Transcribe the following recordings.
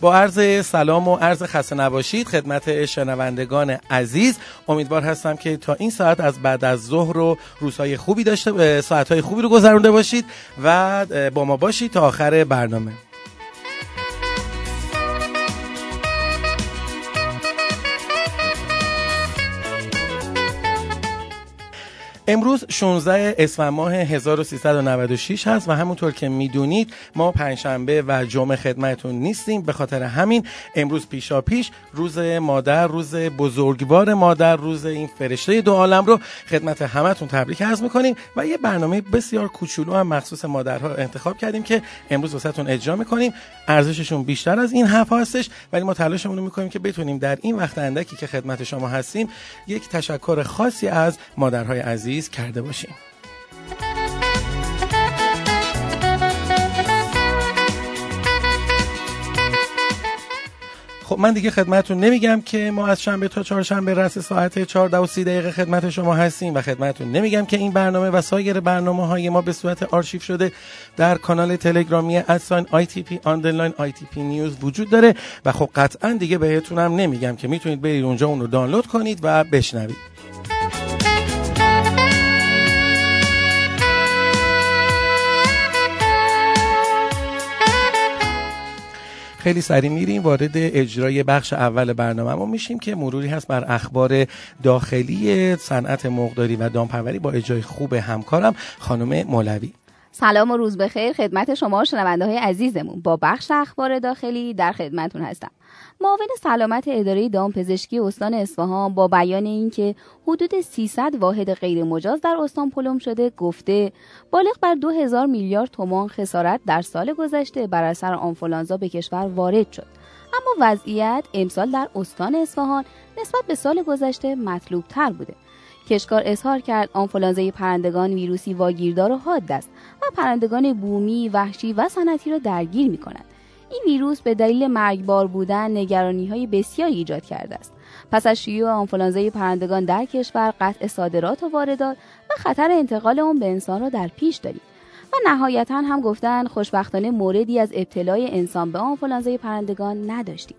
با عرض سلام و عرض خسته نباشید خدمت شنوندگان عزیز. امیدوار هستم که تا این ساعت از بعد از ظهر و روزهای خوبی داشته ساعتهای خوبی رو گذرونده باشید و با ما باشید تا آخر برنامه. امروز 16 اسفند ماه 1396 هست و همونطور که می‌دونید ما پنجشنبه و جمعه خدمتون نیستیم. به خاطر همین امروز پیشا پیش روز مادر روز بزرگوار مادر روز این فرشته دو عالم رو خدمت همتون تبریک عرض می‌کنیم و یه برنامه بسیار کوچولو هم مخصوص مادرها انتخاب کردیم که امروز واسهتون اجرا می‌کنیم. ارزششون بیشتر از این حرف هستش ولی ما تلاشمون رو می‌کنیم که بتونیم در این وقت اندکی که خدمت شما هستیم یک تشکر خاصی از مادرهای عزیز کرده باشیم. خب من دیگه خدمتون نمیگم که ما از شنبه تا چهارشنبه رأس ساعت 14 و 30 دقیقه خدمت شما هستیم و خدمتون نمیگم که این برنامه و سایر برنامه های ما به صورت آرشیو شده در کانال تلگرامی at sign I underline P news وجود داره و خب قطعا دیگه بهتونم نمیگم که می‌تونید برید اونجا اون رو دانلود کنید و بشنوید. خیلی سریع میریم وارد اجرای بخش اول برنامه ما میشیم که مروری هست بر اخبار داخلی صنعت مقداری و دامپروری با اجرای خوب همکارم خانم مولوی سلام و روز بخیر خدمت شما شنونده های عزیزمون. با بخش اخبار داخلی در خدمتون هستم. معاون سلامت اداره دامپزشکی استان اصفهان با بیان اینکه حدود 300 واحد غیرمجاز در استان پلم شده گفته بالغ بر 2000 میلیارد تومان خسارت در سال گذشته بر اثر آنفولانزا به کشور وارد شد. اما وضعیت امسال در استان اصفهان نسبت به سال گذشته مطلوب تر بوده. کشکار اظهار کرد آنفولانزای پرندگان ویروسی واگیردار و حاد است و پرندگان بومی، وحشی و صنعتی را درگیر می کند. این ویروس به دلیل مرگبار بودن نگرانی های بسیاری ایجاد کرده است. پس از شیوع آنفولانزای پرندگان در کشور قطع صادرات و واردات و خطر انتقال آن به انسان را در پیش داریم. و نهایتا هم گفتن خوشبختانه موردی از ابتلای انسان به آنفولانزای پرندگان نداشتیم.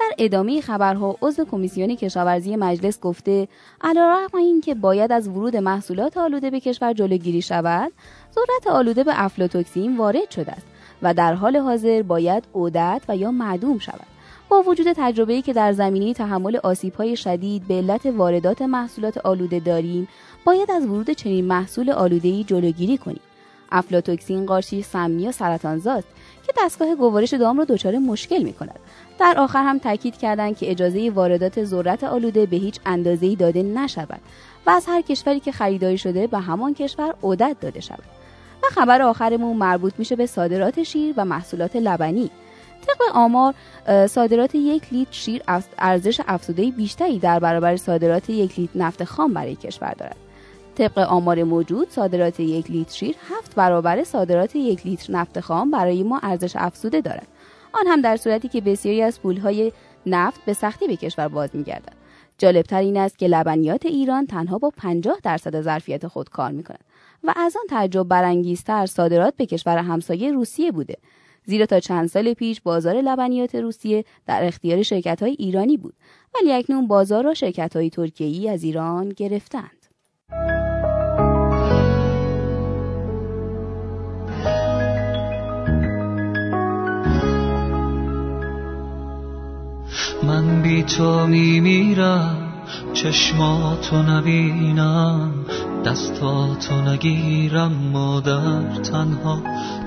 در ادامه خبرها عضو کمیسیون کشاورزی مجلس گفته علیرغم اینکه باید از ورود محصولات آلوده به کشور جلوگیری شود ذرت آلوده به افلاتوکسین وارد شده است و در حال حاضر باید عودت و یا معدوم شود. با وجود تجربه‌ای که در زمینه تحمل آسیب‌های شدید به علت واردات محصولات آلوده داریم باید از ورود چنین محصول آلوده‌ای جلوگیری کنیم. افلاتوکسین قارچی سمی و سرطانزاست که دستگاه گوارش دام را دچار مشکل می کند. در آخر هم تاکید کردند که اجازه واردات ذرت آلوده به هیچ اندازه‌ای داده نشود و از هر کشوری که خریداری شده به همان کشور عدت داده شود. و خبر آخرمون مربوط میشه به صادرات شیر و محصولات لبنی. طبق آمار صادرات یک لیتر شیر ارزش افزوده بیشتری در برابر صادرات یک لیتر نفت خام برای کشور دارد. طبق آمار موجود صادرات یک لیتر شیر هفت برابر صادرات یک لیتر نفت خام برای ما ارزش افزوده دارد. آن هم در صورتی که بسیاری از پولهای نفت به سختی به کشور باز میگردد. جالبتر این است که لبنیات ایران تنها با 50 درصد ظرفیت خود کار می‌کند و از آن تعجب برانگیزتر صادرات به کشور همسایه روسیه بوده. زیرا تا چند سال پیش بازار لبنیات روسیه در اختیار شرکت های ایرانی بود ولی اکنون بازار را شرکت های ترکیه‌ای از ایران گرفتند. تو میمیرم چشماتو نبینم دستاتو نگیرم مادر تنها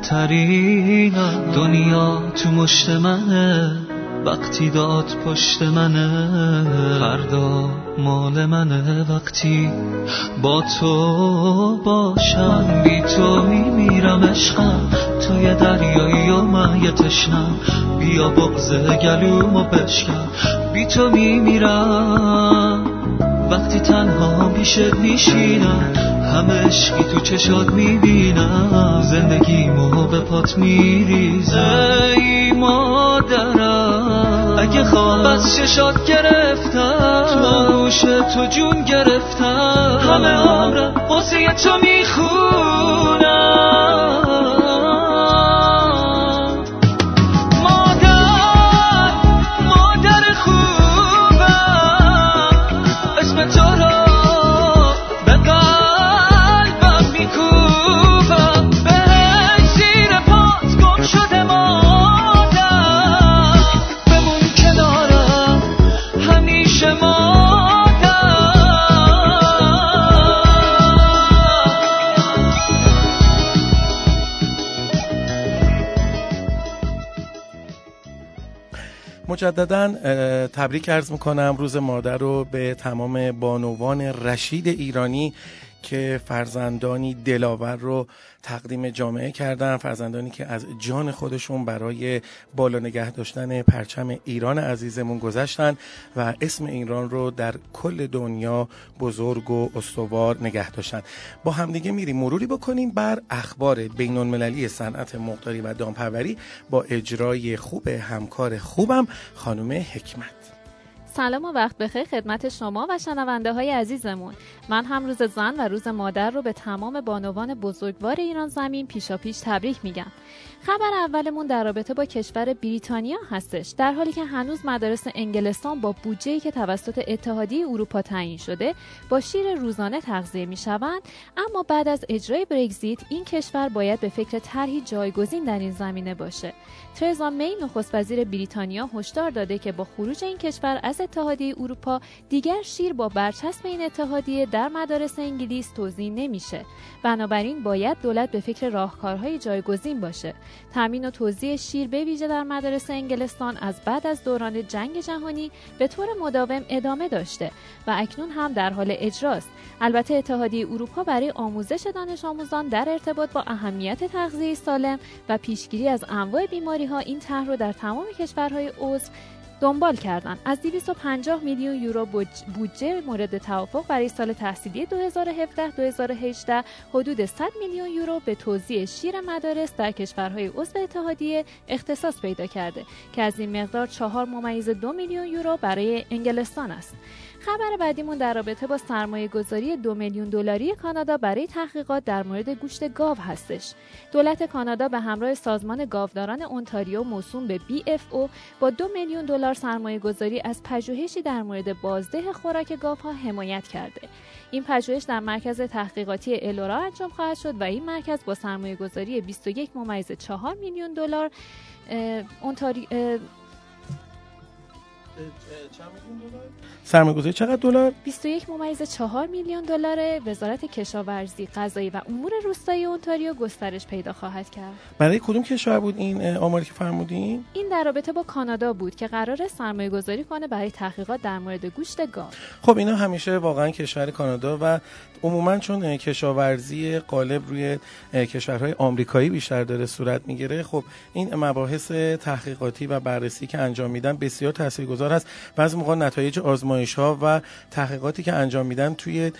ترینم. دنیا تو مشت منه. وقتی داد پشت منه فردا مال منه. وقتی با تو باشم بی تو میمیرم عشقم. توی دریایی و یه تشنم. بیا بغز گلومو بشکم. بی تو میمیرم. وقتی تنها پیشت میشینم. همه عشقی تو چشات می‌بینم. زندگیمو به پات میریزم. ای مادرم اگه خواب از چشات گرفتم تو گوش تو جون گرفتم. همه عمرم واسه تو می‌خونم. مجددا تبریک ارز می‌کنم. روز مادر رو به تمام بانوان رشید ایرانی که فرزندانی دلاور رو تقدیم جامعه کردن فرزندانی که از جان خودشون برای بالا نگه داشتن پرچم ایران عزیزمون گذشتن و اسم ایران رو در کل دنیا بزرگ و استوار نگه داشتن. با همدیگه میریم. مروری بکنیم بر اخبار بین المللی صنعت مقداری و دامپروری با اجرای خوب همکار خوبم خانم حکمت. سلام و وقت بخیر خدمت شما و شنونده های عزیزمون. من هم روز زن و روز مادر رو به تمام بانوان بزرگوار ایران زمین پیشا پیش تبریک میگم. خبر اولمون در رابطه با کشور بریتانیا هستش. در حالی که هنوز مدارس انگلستان با بودجه‌ای که توسط اتحادیه اروپا تعیین شده با شیر روزانه تغذیه می‌شوند اما بعد از اجرای برگزیت این کشور باید به فکر طرحی جایگزین در این زمینه باشه. ترزا می نخست وزیر بریتانیا هشدار داده که با خروج این کشور از اتحادیه اروپا دیگر شیر با برچسب این اتحادیه در مدارس انگلیس توضیح نمیشه. بنابراین باید دولت به فکر راهکارهای جایگزین باشه. تامین و توزیع شیر به ویژه در مدارس انگلستان از بعد از دوران جنگ جهانی به طور مداوم ادامه داشته و اکنون هم در حال اجراست. البته اتحادیه اروپا برای آموزش دانش آموزان در ارتباط با اهمیت تغذیه سالم و پیشگیری از انواع بیماری ها این طرح رو در تمام کشورهای عضو دنبال کردند. از 250 میلیون یورو بودجه مورد توافق برای سال تحصیلی 2017-2018 حدود 100 میلیون یورو به توزیع شیر مدارس در کشورهای عضو اتحادیه اختصاص پیدا کرده که از این مقدار 4 ممیز دو میلیون یورو برای انگلستان است. خبر بعدیمون در رابطه با سرمایه گذاری دو میلیون دلاری کانادا برای تحقیقات در مورد گوشت گاو هستش. دولت کانادا به همراه سازمان گاوداران اونتاریو موسوم به BFO با دو میلیون دلار سرمایه گذاری از پژوهشی در مورد بازده خوراک گاوها حمایت کرده. این پژوهش در مرکز تحقیقاتی الورا انجام خواهد شد و این مرکز با سرمایه گذاری 21 ممیز 4 میلیون دلار سرمایه‌گذاری چقدر دلار؟ 21 ممیز 4 میلیون دلار وزارت کشاورزی غذایی و امور روستایی اونتاریو گسترش پیدا خواهد کرد. برای کدوم کشور بود این آماری که فرمودین؟ این در رابطه با کانادا بود که قرار سرمایه گذاری کنه برای تحقیقات در مورد گوشت گاو خب اینا همیشه واقعا کشور کانادا و عموما چون کشاورزی قالب روی کشورهای آمریکایی بیشتر داره صورت می‌گیره خب این مباحث تحقیقاتی و بررسی که انجام میدن بسیار تاثیرگذار هست بعضی موقع نتایج آزمایش ها و تحقیقاتی که انجام میدن توی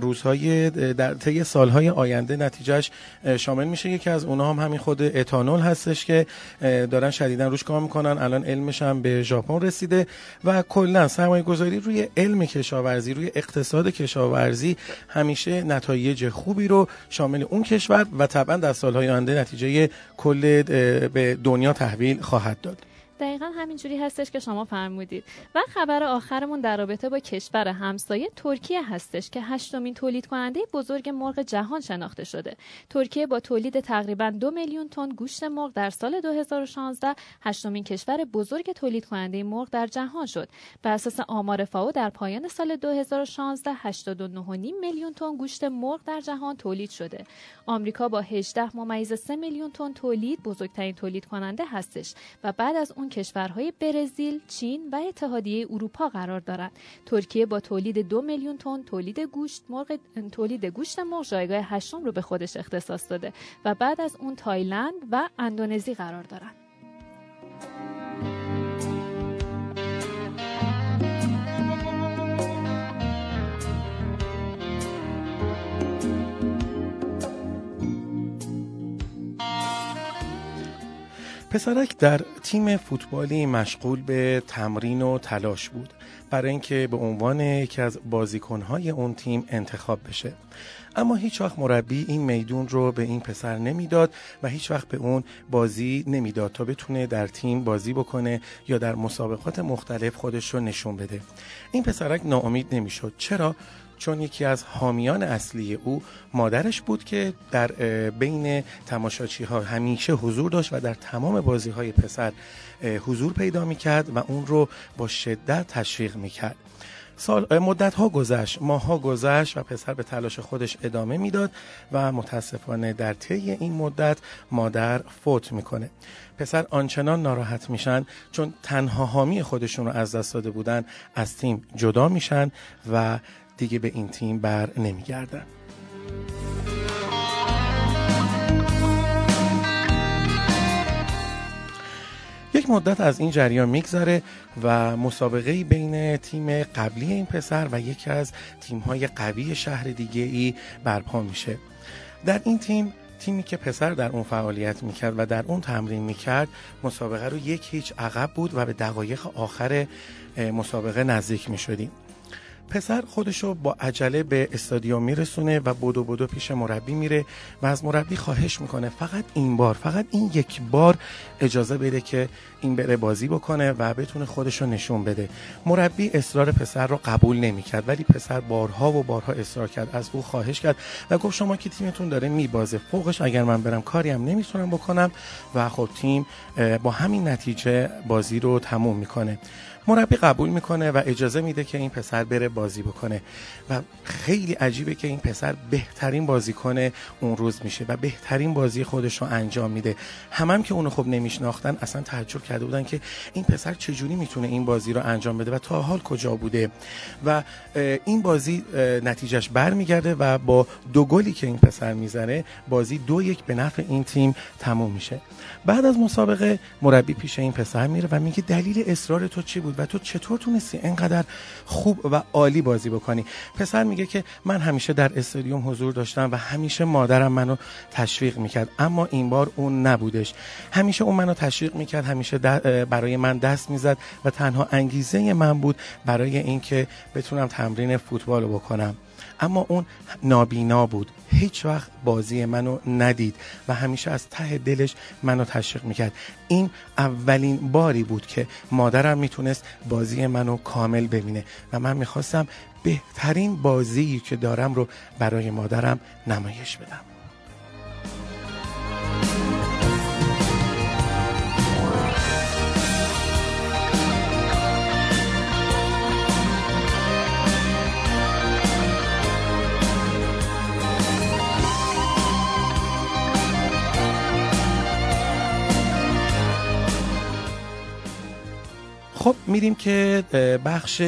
روزهای در طی سالهای آینده نتیجهش شامل میشه. یکی از اونها هم همین خود اتانول هستش که دارن شدیدا روش کار می‌کنن. الان علمش هم به ژاپن رسیده و کلا سرمایه گذاری روی علم کشاورزی روی اقتصاد کشاورزی همیشه نتایج خوبی رو شامل اون کشور و طبعا در سالهای آینده نتیجه کل به دنیا تحویل خواهد داد. دقیقا همینجوری هستش که شما فرمودید. و خبر آخرمون در رابطه با کشور همسایه ترکیه هستش که هشتمین تولید کننده بزرگ مرغ جهان شناخته شده. ترکیه با تولید تقریبا دو میلیون تن گوشت مرغ در سال 2016 هشتمین کشور بزرگ تولید کننده مرغ در جهان شد. بر اساس آمار فاو در پایان سال 2016 89.5 میلیون تن گوشت مرغ در جهان تولید شده. آمریکا با 18 ممیز 3 میلیون تن تولید بزرگترین تولید کننده هستش و بعد از اون کشورهای برزیل، چین و اتحادیه اروپا قرار دارند. ترکیه با تولید دو میلیون تن تولید گوشت مرغ تولید گوشت مرغ جایگاه هشتم رو به خودش اختصاص داده و بعد از اون تایلند و اندونزی قرار دارند. پسرک در تیم فوتبالی مشغول به تمرین و تلاش بود برای اینکه به عنوان یکی از بازیکنهای اون تیم انتخاب بشه. اما هیچ وقت مربی این میدون رو به این پسر نمی‌داد و هیچ وقت به اون بازی نمی‌داد تا بتونه در تیم بازی بکنه یا در مسابقات مختلف خودش رو نشون بده. این پسرک ناامید نمی‌شد. چرا؟ چون یکی از حامیان اصلی او مادرش بود که در بین تماشاچی ها همیشه حضور داشت و در تمام بازی های پسر حضور پیدا می کرد و اون رو با شدت تشویق می کرد سال مدت ها گذشت ماه ها گذشت و پسر به تلاش خودش ادامه می‌داد و متاسفانه در طی این مدت مادر فوت می‌کنه. پسر آنچنان ناراحت میشن چون تنها حامی خودشون رو از دست داده بودن از تیم جدا میشن و دیگه به این تیم بر نمیگردن. یک مدت از این جریان میگذره و مسابقه بین تیم قبلی این پسر و یکی از تیم‌های قوی شهر دیگه ای برپا میشه. در این تیم تیمی که پسر در اون فعالیت می‌کرد و در اون تمرین می‌کرد مسابقه رو یک هیچ عقب بود و به دقایق آخر مسابقه نزدیک می‌شدیم. پسر خودشو با عجله به استادیوم میرسونه و بدو بدو پیش مربی میره و از مربی خواهش می‌کنه فقط این بار فقط این یک بار اجازه بده که این بره بازی بکنه و بتونه خودشو نشون بده. مربی اصرار پسر رو قبول نمی‌کرد ولی پسر بارها و بارها اصرار کرد از او خواهش کرد و گفت شما که تیمتون داره میبازه فوقش اگر من برم کاری هم نمی‌تونم بکنم و خب تیم با همین نتیجه بازی رو تموم می‌کنه. مربی قبول می‌کنه و اجازه میده که این پسر بره بازی بکنه. و خیلی عجیبه که این پسر بهترین بازیکن اون روز میشه و بهترین بازی خودش رو انجام میده. همم هم که اونو خب نمیشناختن اصلا تعجب کرده بودن که این پسر چجوری می‌تونه این بازی رو انجام بده و تا حال کجا بوده. و این بازی نتیجهش برمیگرده و با دو گلی که این پسر می‌زنه بازی دو یک به نفع این تیم تموم میشه. بعد از مسابقه مربی پیش این پسر میره و میگه دلیل اصرار تو چی بود؟ و تو چطور تونستی اینقدر خوب و عالی بازی بکنی؟ پسر میگه که من همیشه در استادیوم حضور داشتم و همیشه مادرم منو تشویق می‌کرد اما این بار اون نبودش. همیشه اون منو تشویق می‌کرد همیشه برای من دست می‌زد و تنها انگیزه من بود برای اینکه بتونم تمرین فوتبال رو بکنم. اما اون نابینا بود. هیچ وقت بازی منو ندید و همیشه از ته دلش منو تشویق می‌کرد. این اولین باری بود که مادرم می‌تونست بازی منو کامل ببینه و من می‌خواستم بهترین بازی که دارم رو برای مادرم نمایش بدم. خب میریم که بخش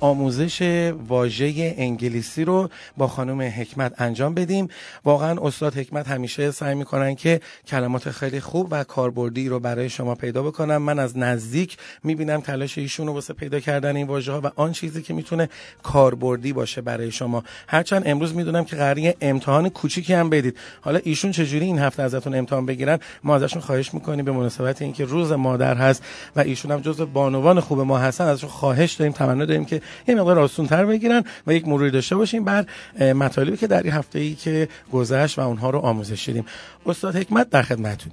آموزش واژه انگلیسی رو با خانم حکمت انجام بدیم. واقعا استاد حکمت همیشه سعی می‌کنن که کلمات خیلی خوب و کاربردی رو برای شما پیدا بکنم من از نزدیک می‌بینم تلاش ایشون رو واسه پیدا کردن این واژه ها و آن چیزی که می‌تونه کاربردی باشه برای شما. هرچند امروز می‌دونم که قراره امتحان کوچیکی هم بدید. حالا ایشون چجوری این هفته ازتون امتحان بگیرن؟ ما ازشون خواهش می‌کنیم به مناسبت اینکه روز مادر هست و ایشون هم جزو بانوان خوب ما هستن ازشون خواهش داریم تمنا داریم که یه مقدار آسون تر بگیرن و یک مروری داشته باشیم. بر مطالبی که در این هفته ای که گذشت و اونها رو آموزش دیدیم استاد حکمت در خدمتتون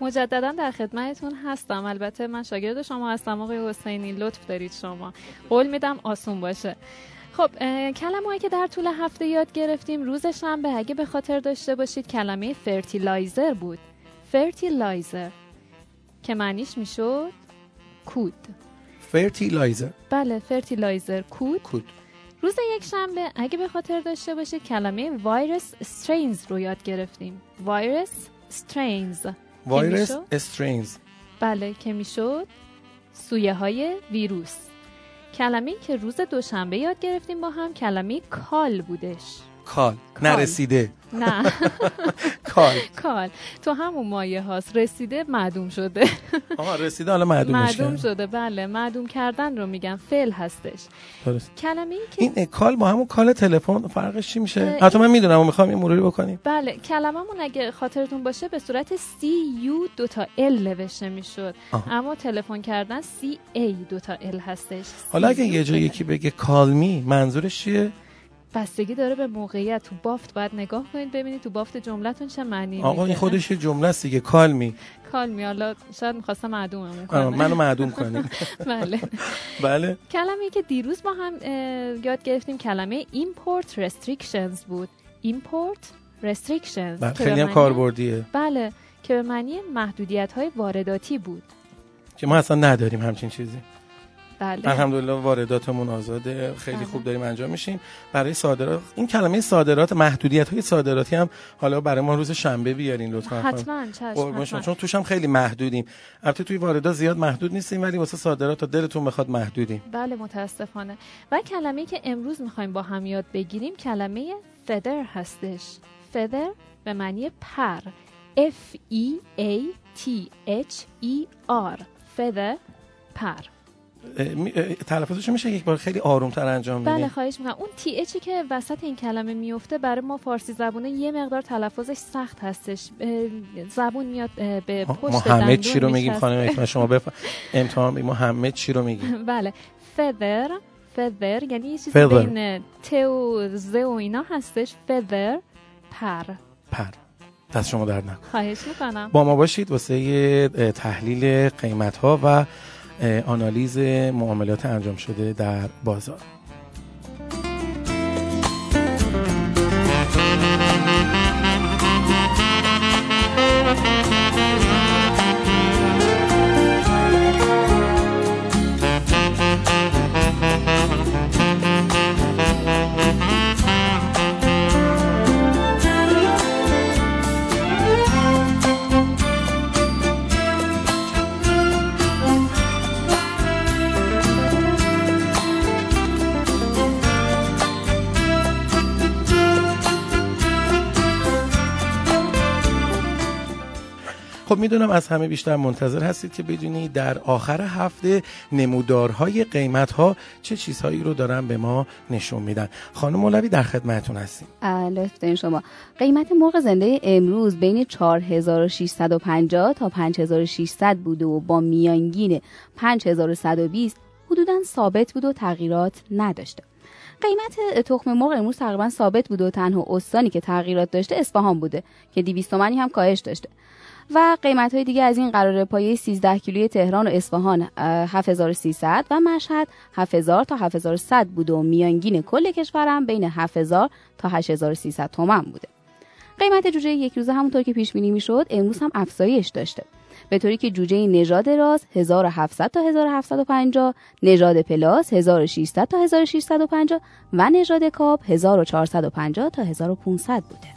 مجددا در خدمتتون هستم. البته من شاگرد شما هستم. آقای حسینی لطف دارید شما. قول میدم آسون باشه. خب کلمه که در طول هفته یاد گرفتیم روز شنبه. اگه به خاطر داشته باشید کلمه fertilizer بود. fertilizer که معنیش می‌شد کود. fertilizer بله fertilizer کود. کود. روز یک شنبه اگه به خاطر داشته باشید کلمه virus strains رو یاد گرفتیم. virus strains. virus strains. بله که می‌شد؟ سویه های ویروس. کلمه که روز دوشنبه یاد گرفتیم با هم کلمه cull بودش. کال. نرسیده. نه. cull. cull. تو همون مایه هاست. رسیده معدوم شده. آها رسیده حالا معدوم معدوم شده. بله معدوم کردن رو میگن. فعل هستش. کلمه ای که این cull با همون call تلفن فرقش چی میشه؟ حتی من می‌دونم و می‌خوام این مروری بکنیم. بله کلممون اگه خاطرتون باشه به صورت C U دو تا L نوشته می‌شد. اما تلفن کردن C A دو تا L هستش. حالا اگه یه جایی یکی بگه کال می منظورش چیه؟ بستگی داره به موقعیت. تو بافت باید نگاه کنید ببینید تو بافت جملتون چه معنی آقا این خودش جمله است دیگه کال می. کال می. حالا شاید می‌خواستم معدوممون کنم منو معدوم کنیم بله. بله. کلمه که دیروز با هم یاد گرفتیم کلمه import restrictions بود. import restrictions بله خیلی هم کاربردیه. بله که به معنی محدودیت های وارداتی بود. که ما اصلا نداریم همچین چیزی. بله. الحمدلله وارداتمون آزاده. خیلی خوب داریم انجام میشیم. برای صادرات این کلمه صادرات محدودیت های صادراتی هم حالا برای ما روز شنبه بیارین لطفا. حتما قربون شما. چشم چون توش هم خیلی محدودیم. البته توی واردات زیاد محدود نیستیم ولی واسه صادرات تا دلتون بخواد محدودیم. بله متاسفانه. و کلمه که امروز می‌خوایم با هم یاد بگیریم کلمه feather هستش. feather به معنی پر. F E A T H E R. feather پر. تلفظش میشه یک بار خیلی آرومتر انجام بدیم بله خواهش می‌کنم. اون تی اچی که وسط این کلمه میفته برای ما فارسی زبونه یه مقدار تلفظش سخت هستش. زبون میاد به پشت ما همه چی رو میگیم. خانم شما بف... امتحان ما همه چی رو میگیم. بله. Feather feather یعنی یه چیزی. بین ت و ز و اینا هستش. Feather پر. پر. دست شما در نکن خواهش می‌کنم. با ما باشید واسه تحلیل قیمت ها و آنالیز معاملات انجام شده در بازار. خب می‌دونم از همه بیشتر منتظر هستید که بدونید در آخر هفته نمودارهای قیمت ها چه چیزهایی رو دارن به ما نشون میدن. خانم مولوی در خدمتتون هستیم. دارین شما. قیمت مرغ زنده امروز بین 4650 تا 5600 بوده و با میانگین 5120 حدودا ثابت بود و تغییرات نداشته. قیمت تخم مرغ امروز تقریبا ثابت بوده و تنها استانی که تغییرات داشته اصفهان بوده که 200 تومانی هم کاهش داشته. و قیمت های دیگه از این قرار پایه 13 کیلوی تهران و اصفهان اه، 7300 و مشهد 7000 تا 7100 بوده و میانگین کل کشورم بین 7000 تا 8300 تومن بوده. قیمت جوجه یک روزه همونطور که پیش بینی می‌شد امروز هم افزایش داشته. به طوری که جوجه نژاد راز 1700 تا 1750 نژاد پلاس 1600 تا 1650 و نژاد کاب 1450 تا 1500 بوده.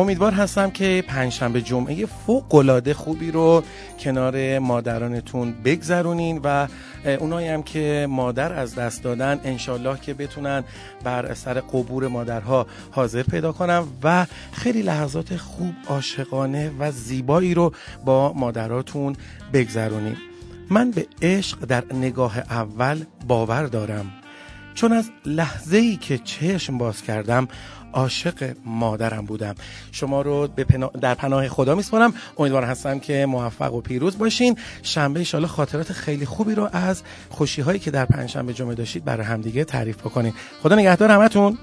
امیدوار هستم که پنجشنبه جمعه فوق العاده خوبی رو کنار مادرانتون بگذرونین و اونایی هم که مادر از دست دادن انشالله که بتونن بر سر قبور مادرها حاضر پیدا کنن و خیلی لحظات خوب عاشقانه و زیبایی رو با مادراتون بگذرونین. من به عشق در نگاه اول باور دارم. چون از لحظه ای که چشم باز کردم عاشق مادرم بودم. شما رو به پنا... در پناه خدا میسپارم. امیدوار هستم که موفق و پیروز باشین. شنبه ایشالا خاطرات خیلی خوبی رو از خوشی هایی که در پنجشنبه جمعه داشتید برای همدیگه تعریف بکنین. خدا نگهدار همتون.